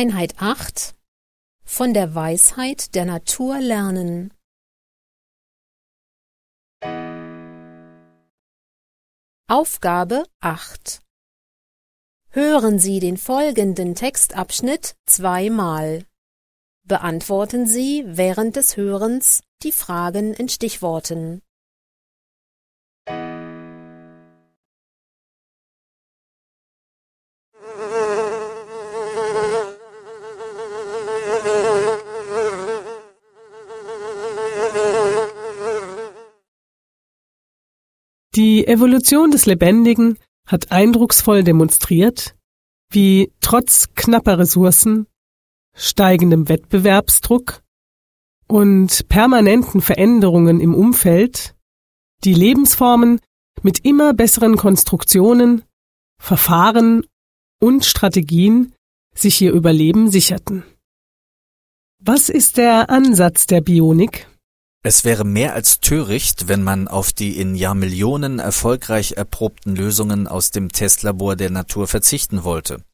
Einheit 8 Von der Weisheit der Natur lernen. Aufgabe 8 Hören Sie den folgenden Textabschnitt zweimal. Beantworten Sie während des Hörens die Fragen in Stichworten. Die Evolution des Lebendigen hat eindrucksvoll demonstriert, wie trotz knapper Ressourcen, steigendem Wettbewerbsdruck und permanenten Veränderungen im Umfeld die Lebensformen mit immer besseren Konstruktionen, Verfahren und Strategien sich ihr Überleben sicherten. Was ist der Ansatz der Bionik? Es wäre mehr als töricht, wenn man auf die in Jahrmillionen erfolgreich erprobten Lösungen aus dem Testlabor der Natur verzichten wollte.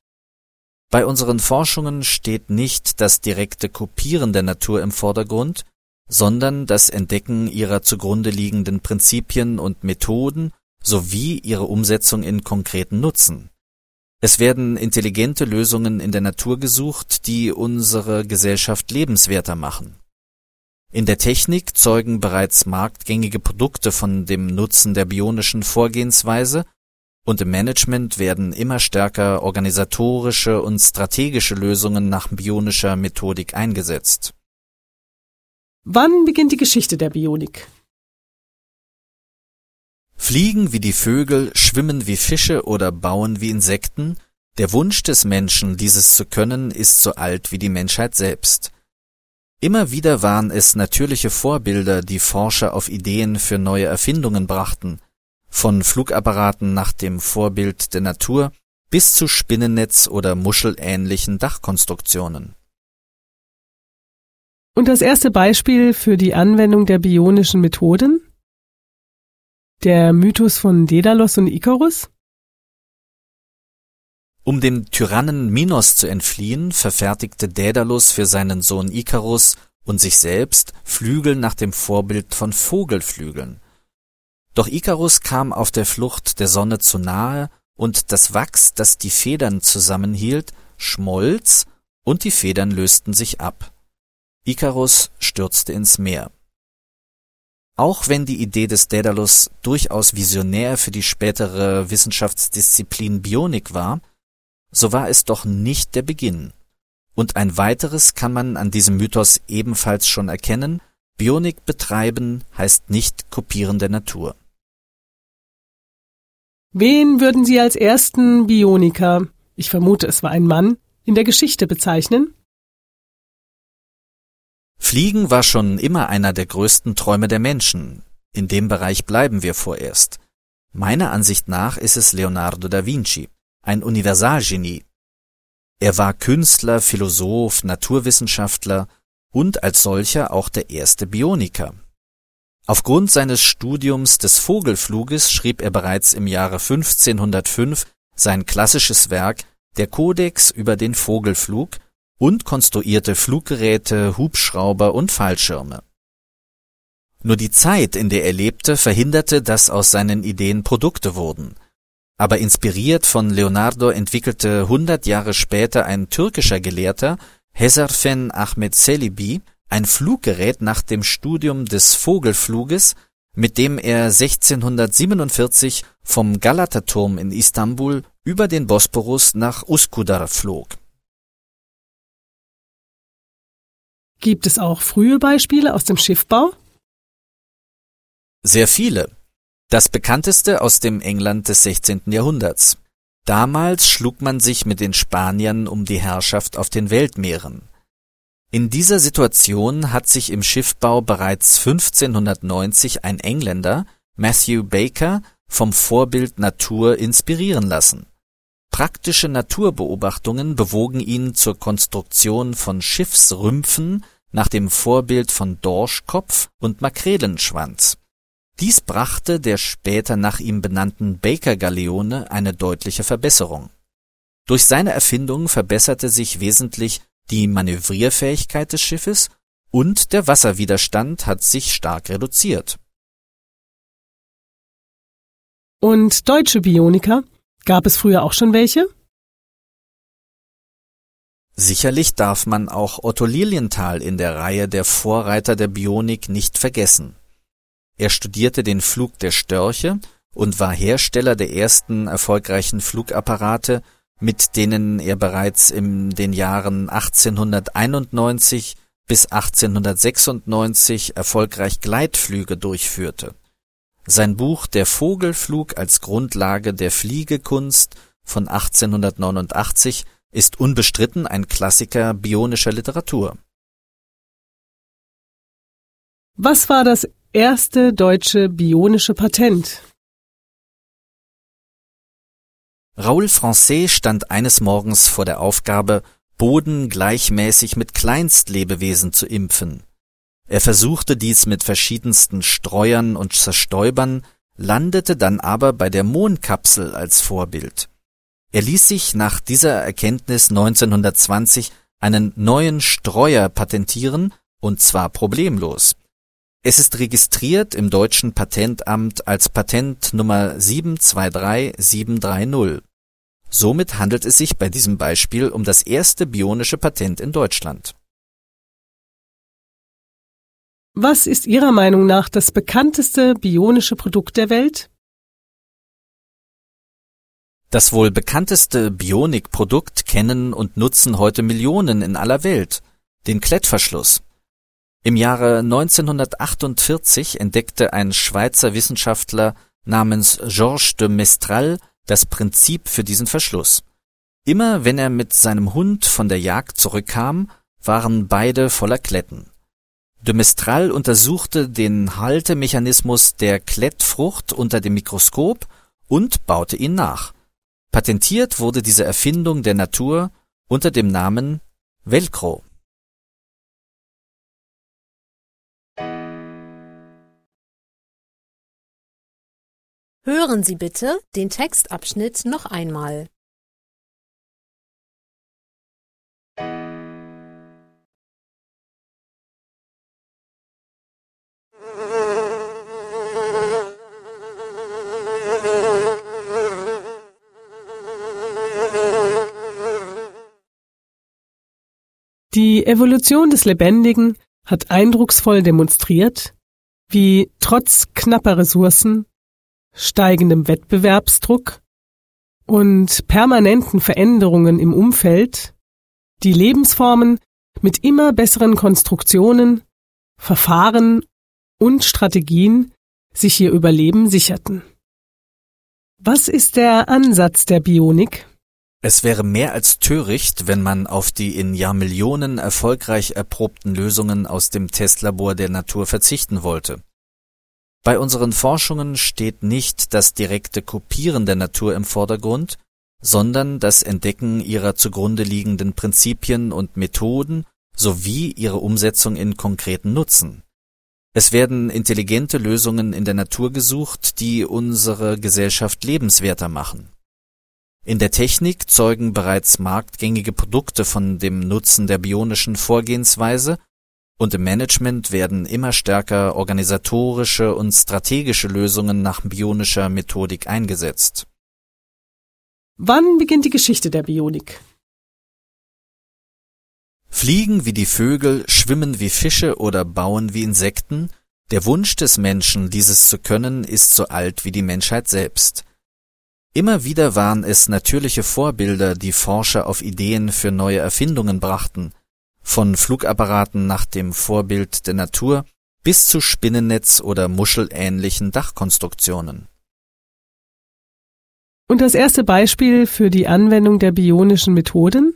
Bei unseren Forschungen steht nicht das direkte Kopieren der Natur im Vordergrund, sondern das Entdecken ihrer zugrunde liegenden Prinzipien und Methoden sowie ihre Umsetzung in konkreten Nutzen. Es werden intelligente Lösungen in der Natur gesucht, die unsere Gesellschaft lebenswerter machen. In der Technik zeugen bereits marktgängige Produkte von dem Nutzen der bionischen Vorgehensweise und im Management werden immer stärker organisatorische und strategische Lösungen nach bionischer Methodik eingesetzt. Wann beginnt die Geschichte der Bionik? Fliegen wie die Vögel, schwimmen wie Fische oder bauen wie Insekten, der Wunsch des Menschen, dieses zu können, ist so alt wie die Menschheit selbst. Immer wieder waren es natürliche Vorbilder, die Forscher auf Ideen für neue Erfindungen brachten, von Flugapparaten nach dem Vorbild der Natur bis zu Spinnennetz oder muschelähnlichen Dachkonstruktionen. Und das erste Beispiel für die Anwendung der bionischen Methoden? Der Mythos von Daedalus und Ikarus? Um dem Tyrannen Minos zu entfliehen, verfertigte Daedalus für seinen Sohn Ikarus und sich selbst Flügel nach dem Vorbild von Vogelflügeln. Doch Ikarus kam auf der Flucht der Sonne zu nahe und das Wachs, das die Federn zusammenhielt, schmolz und die Federn lösten sich ab. Ikarus stürzte ins Meer. Auch wenn die Idee des Daedalus durchaus visionär für die spätere Wissenschaftsdisziplin Bionik war, so war es doch nicht der Beginn. Und ein weiteres kann man an diesem Mythos ebenfalls schon erkennen, Bionik betreiben heißt nicht kopieren der Natur. Wen würden Sie als ersten Bioniker, ich vermute es war ein Mann, in der Geschichte bezeichnen? Fliegen war schon immer einer der größten Träume der Menschen. In dem Bereich bleiben wir vorerst. Meiner Ansicht nach ist es Leonardo da Vinci ein Universalgenie. Er war Künstler, Philosoph, Naturwissenschaftler und als solcher auch der erste Bioniker. Aufgrund seines Studiums des Vogelfluges schrieb er bereits im Jahre 1505 sein klassisches Werk Der Kodex über den Vogelflug und konstruierte Fluggeräte, Hubschrauber und Fallschirme. Nur die Zeit, in der er lebte, verhinderte, dass aus seinen Ideen Produkte wurden. Aber inspiriert von Leonardo entwickelte hundert Jahre später ein türkischer Gelehrter, Hezarfen Ahmed Celebi, ein Fluggerät nach dem Studium des Vogelfluges, mit dem er 1647 vom Galata-Turm in Istanbul über den Bosporus nach Uskudar flog. Gibt es auch frühe Beispiele aus dem Schiffbau? Sehr viele. Das bekannteste aus dem England des 16. Jahrhunderts. Damals schlug man sich mit den Spaniern um die Herrschaft auf den Weltmeeren. In dieser Situation hat sich im Schiffbau bereits 1590 ein Engländer, Matthew Baker, vom Vorbild Natur inspirieren lassen. Praktische Naturbeobachtungen bewogen ihn zur Konstruktion von Schiffsrümpfen nach dem Vorbild von Dorschkopf und Makrelenschwanz. Dies brachte der später nach ihm benannten Baker-Galeone eine deutliche Verbesserung. Durch seine Erfindung verbesserte sich wesentlich die Manövrierfähigkeit des Schiffes und der Wasserwiderstand hat sich stark reduziert. Und deutsche Bioniker? Gab es früher auch schon welche? Sicherlich darf man auch Otto Lilienthal in der Reihe der Vorreiter der Bionik nicht vergessen. Er studierte den Flug der Störche und war Hersteller der ersten erfolgreichen Flugapparate, mit denen er bereits in den Jahren 1891 bis 1896 erfolgreich Gleitflüge durchführte. Sein Buch Der Vogelflug als Grundlage der Fliegekunst von 1889 ist unbestritten ein Klassiker bionischer Literatur. Was war das erste deutsche bionische Patent? Raoul Francais stand eines Morgens vor der Aufgabe, Boden gleichmäßig mit Kleinstlebewesen zu impfen. Er versuchte dies mit verschiedensten Streuern und Zerstäubern, landete dann aber bei der Mondkapsel als Vorbild. Er ließ sich nach dieser Erkenntnis 1920 einen neuen Streuer patentieren, und zwar problemlos. Es ist registriert im deutschen Patentamt als Patent Nummer 723730. Somit handelt es sich bei diesem Beispiel um das erste bionische Patent in Deutschland. Was ist Ihrer Meinung nach das bekannteste bionische Produkt der Welt? Das wohl bekannteste Bionik-Produkt kennen und nutzen heute Millionen in aller Welt, den Klettverschluss. Im Jahre 1948 entdeckte ein Schweizer Wissenschaftler namens Georges de Mestral das Prinzip für diesen Verschluss. Immer wenn er mit seinem Hund von der Jagd zurückkam, waren beide voller Kletten. De Mestral untersuchte den Haltemechanismus der Klettfrucht unter dem Mikroskop und baute ihn nach. Patentiert wurde diese Erfindung der Natur unter dem Namen Velcro. Hören Sie bitte den Textabschnitt noch einmal. Die Evolution des Lebendigen hat eindrucksvoll demonstriert, wie trotz knapper Ressourcen steigendem Wettbewerbsdruck und permanenten Veränderungen im Umfeld die Lebensformen mit immer besseren Konstruktionen, Verfahren und Strategien sich ihr Überleben sicherten. Was ist der Ansatz der Bionik? Es wäre mehr als töricht, wenn man auf die in Jahrmillionen erfolgreich erprobten Lösungen aus dem Testlabor der Natur verzichten wollte. Bei unseren Forschungen steht nicht das direkte Kopieren der Natur im Vordergrund, sondern das Entdecken ihrer zugrunde liegenden Prinzipien und Methoden sowie ihre Umsetzung in konkreten Nutzen. Es werden intelligente Lösungen in der Natur gesucht, die unsere Gesellschaft lebenswerter machen. In der Technik zeugen bereits marktgängige Produkte von dem Nutzen der bionischen Vorgehensweise und im Management werden immer stärker organisatorische und strategische Lösungen nach bionischer Methodik eingesetzt. Wann beginnt die Geschichte der Bionik? Fliegen wie die Vögel, schwimmen wie Fische oder bauen wie Insekten, der Wunsch des Menschen, dieses zu können, ist so alt wie die Menschheit selbst. Immer wieder waren es natürliche Vorbilder, die Forscher auf Ideen für neue Erfindungen brachten, von Flugapparaten nach dem Vorbild der Natur bis zu Spinnennetz oder muschelähnlichen Dachkonstruktionen. Und das erste Beispiel für die Anwendung der bionischen Methoden?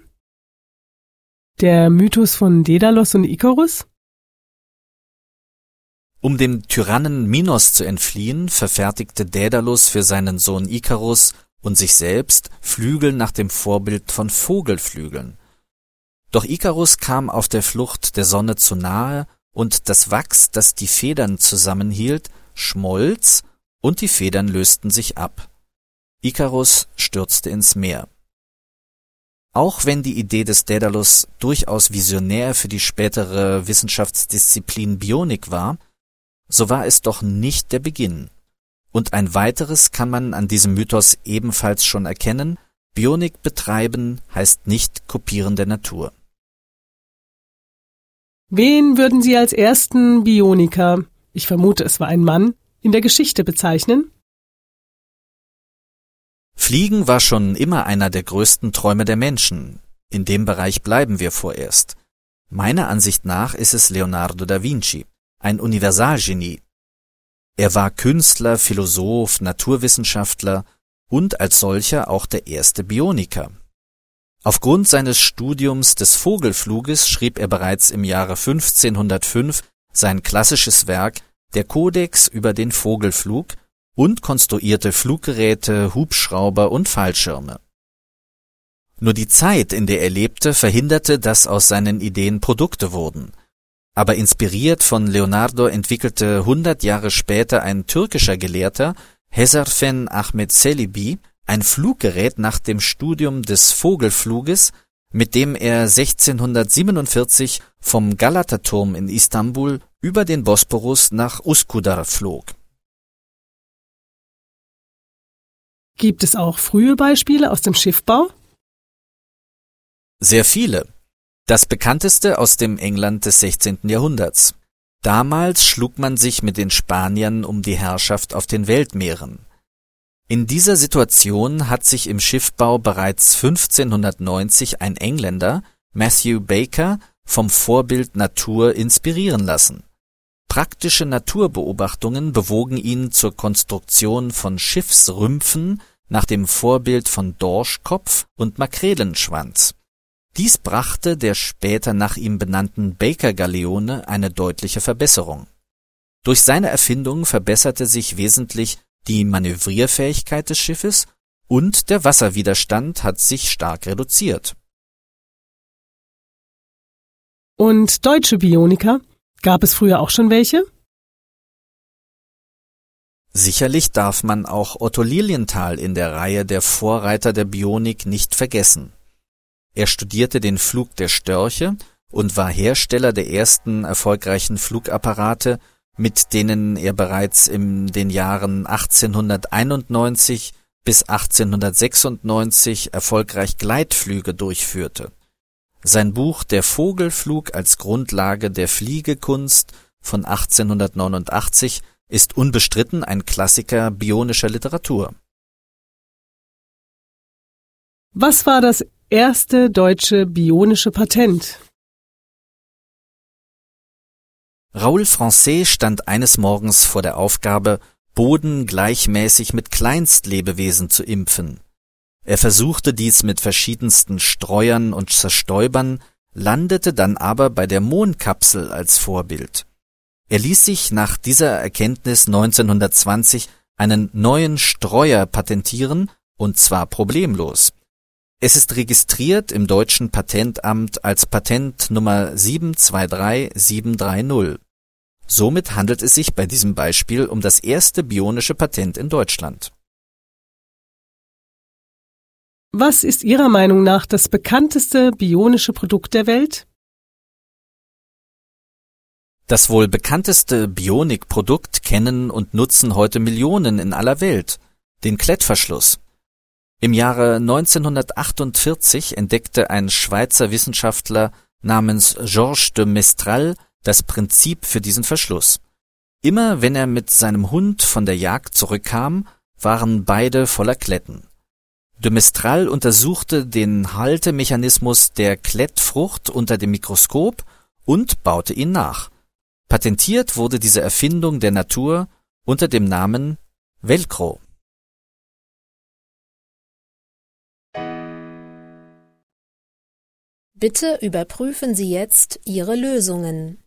Der Mythos von Daedalus und Ikarus? Um dem Tyrannen Minos zu entfliehen, verfertigte Daedalus für seinen Sohn Ikarus und sich selbst Flügel nach dem Vorbild von Vogelflügeln. Doch Ikarus kam auf der Flucht der Sonne zu nahe, und das Wachs, das die Federn zusammenhielt, schmolz, und die Federn lösten sich ab. Ikarus stürzte ins Meer. Auch wenn die Idee des Daedalus durchaus visionär für die spätere Wissenschaftsdisziplin Bionik war, so war es doch nicht der Beginn. Und ein weiteres kann man an diesem Mythos ebenfalls schon erkennen, Bionik betreiben heißt nicht kopieren der Natur. Wen würden Sie als ersten Bioniker, ich vermute es war ein Mann, in der Geschichte bezeichnen? Fliegen war schon immer einer der größten Träume der Menschen. In dem Bereich bleiben wir vorerst. Meiner Ansicht nach ist es Leonardo da Vinci, ein Universalgenie. Er war Künstler, Philosoph, Naturwissenschaftler und als solcher auch der erste Bioniker. Aufgrund seines Studiums des Vogelfluges schrieb er bereits im Jahre 1505 sein klassisches Werk Der Kodex über den Vogelflug und konstruierte Fluggeräte, Hubschrauber und Fallschirme. Nur die Zeit, in der er lebte, verhinderte, dass aus seinen Ideen Produkte wurden. Aber inspiriert von Leonardo entwickelte hundert Jahre später ein türkischer Gelehrter, Hezarfen Ahmed Celebi, ein Fluggerät nach dem Studium des Vogelfluges, mit dem er 1647 vom Galata-Turm in Istanbul über den Bosporus nach Uskudar flog. Gibt es auch frühe Beispiele aus dem Schiffbau? Sehr viele. Das bekannteste aus dem England des 16. Jahrhunderts. Damals schlug man sich mit den Spaniern um die Herrschaft auf den Weltmeeren. In dieser Situation hat sich im Schiffbau bereits 1590 ein Engländer, Matthew Baker, vom Vorbild Natur inspirieren lassen. Praktische Naturbeobachtungen bewogen ihn zur Konstruktion von Schiffsrümpfen nach dem Vorbild von Dorschkopf und Makrelenschwanz. Dies brachte der später nach ihm benannten Baker-Galeone eine deutliche Verbesserung. Durch seine Erfindung verbesserte sich wesentlich die Manövrierfähigkeit des Schiffes und der Wasserwiderstand hat sich stark reduziert. Und deutsche Bioniker? Gab es früher auch schon welche? Sicherlich darf man auch Otto Lilienthal in der Reihe der Vorreiter der Bionik nicht vergessen. Er studierte den Flug der Störche und war Hersteller der ersten erfolgreichen Flugapparate mit denen er bereits in den Jahren 1891 bis 1896 erfolgreich Gleitflüge durchführte. Sein Buch Der Vogelflug als Grundlage der Fliegekunst von 1889 ist unbestritten ein Klassiker bionischer Literatur. Was war das erste deutsche bionische Patent? Raoul Francais stand eines Morgens vor der Aufgabe, Boden gleichmäßig mit Kleinstlebewesen zu impfen. Er versuchte dies mit verschiedensten Streuern und Zerstäubern, landete dann aber bei der Mondkapsel als Vorbild. Er ließ sich nach dieser Erkenntnis 1920 einen neuen Streuer patentieren, und zwar problemlos. Es ist registriert im deutschen Patentamt als Patent Nummer 723730. Somit handelt es sich bei diesem Beispiel um das erste bionische Patent in Deutschland. Was ist Ihrer Meinung nach das bekannteste bionische Produkt der Welt? Das wohl bekannteste Bionik-Produkt kennen und nutzen heute Millionen in aller Welt, den Klettverschluss. Im Jahre 1948 entdeckte ein Schweizer Wissenschaftler namens Georges de Mestral das Prinzip für diesen Verschluss. Immer wenn er mit seinem Hund von der Jagd zurückkam, waren beide voller Kletten. De Mestral untersuchte den Haltemechanismus der Klettfrucht unter dem Mikroskop und baute ihn nach. Patentiert wurde diese Erfindung der Natur unter dem Namen Velcro. Bitte überprüfen Sie jetzt Ihre Lösungen.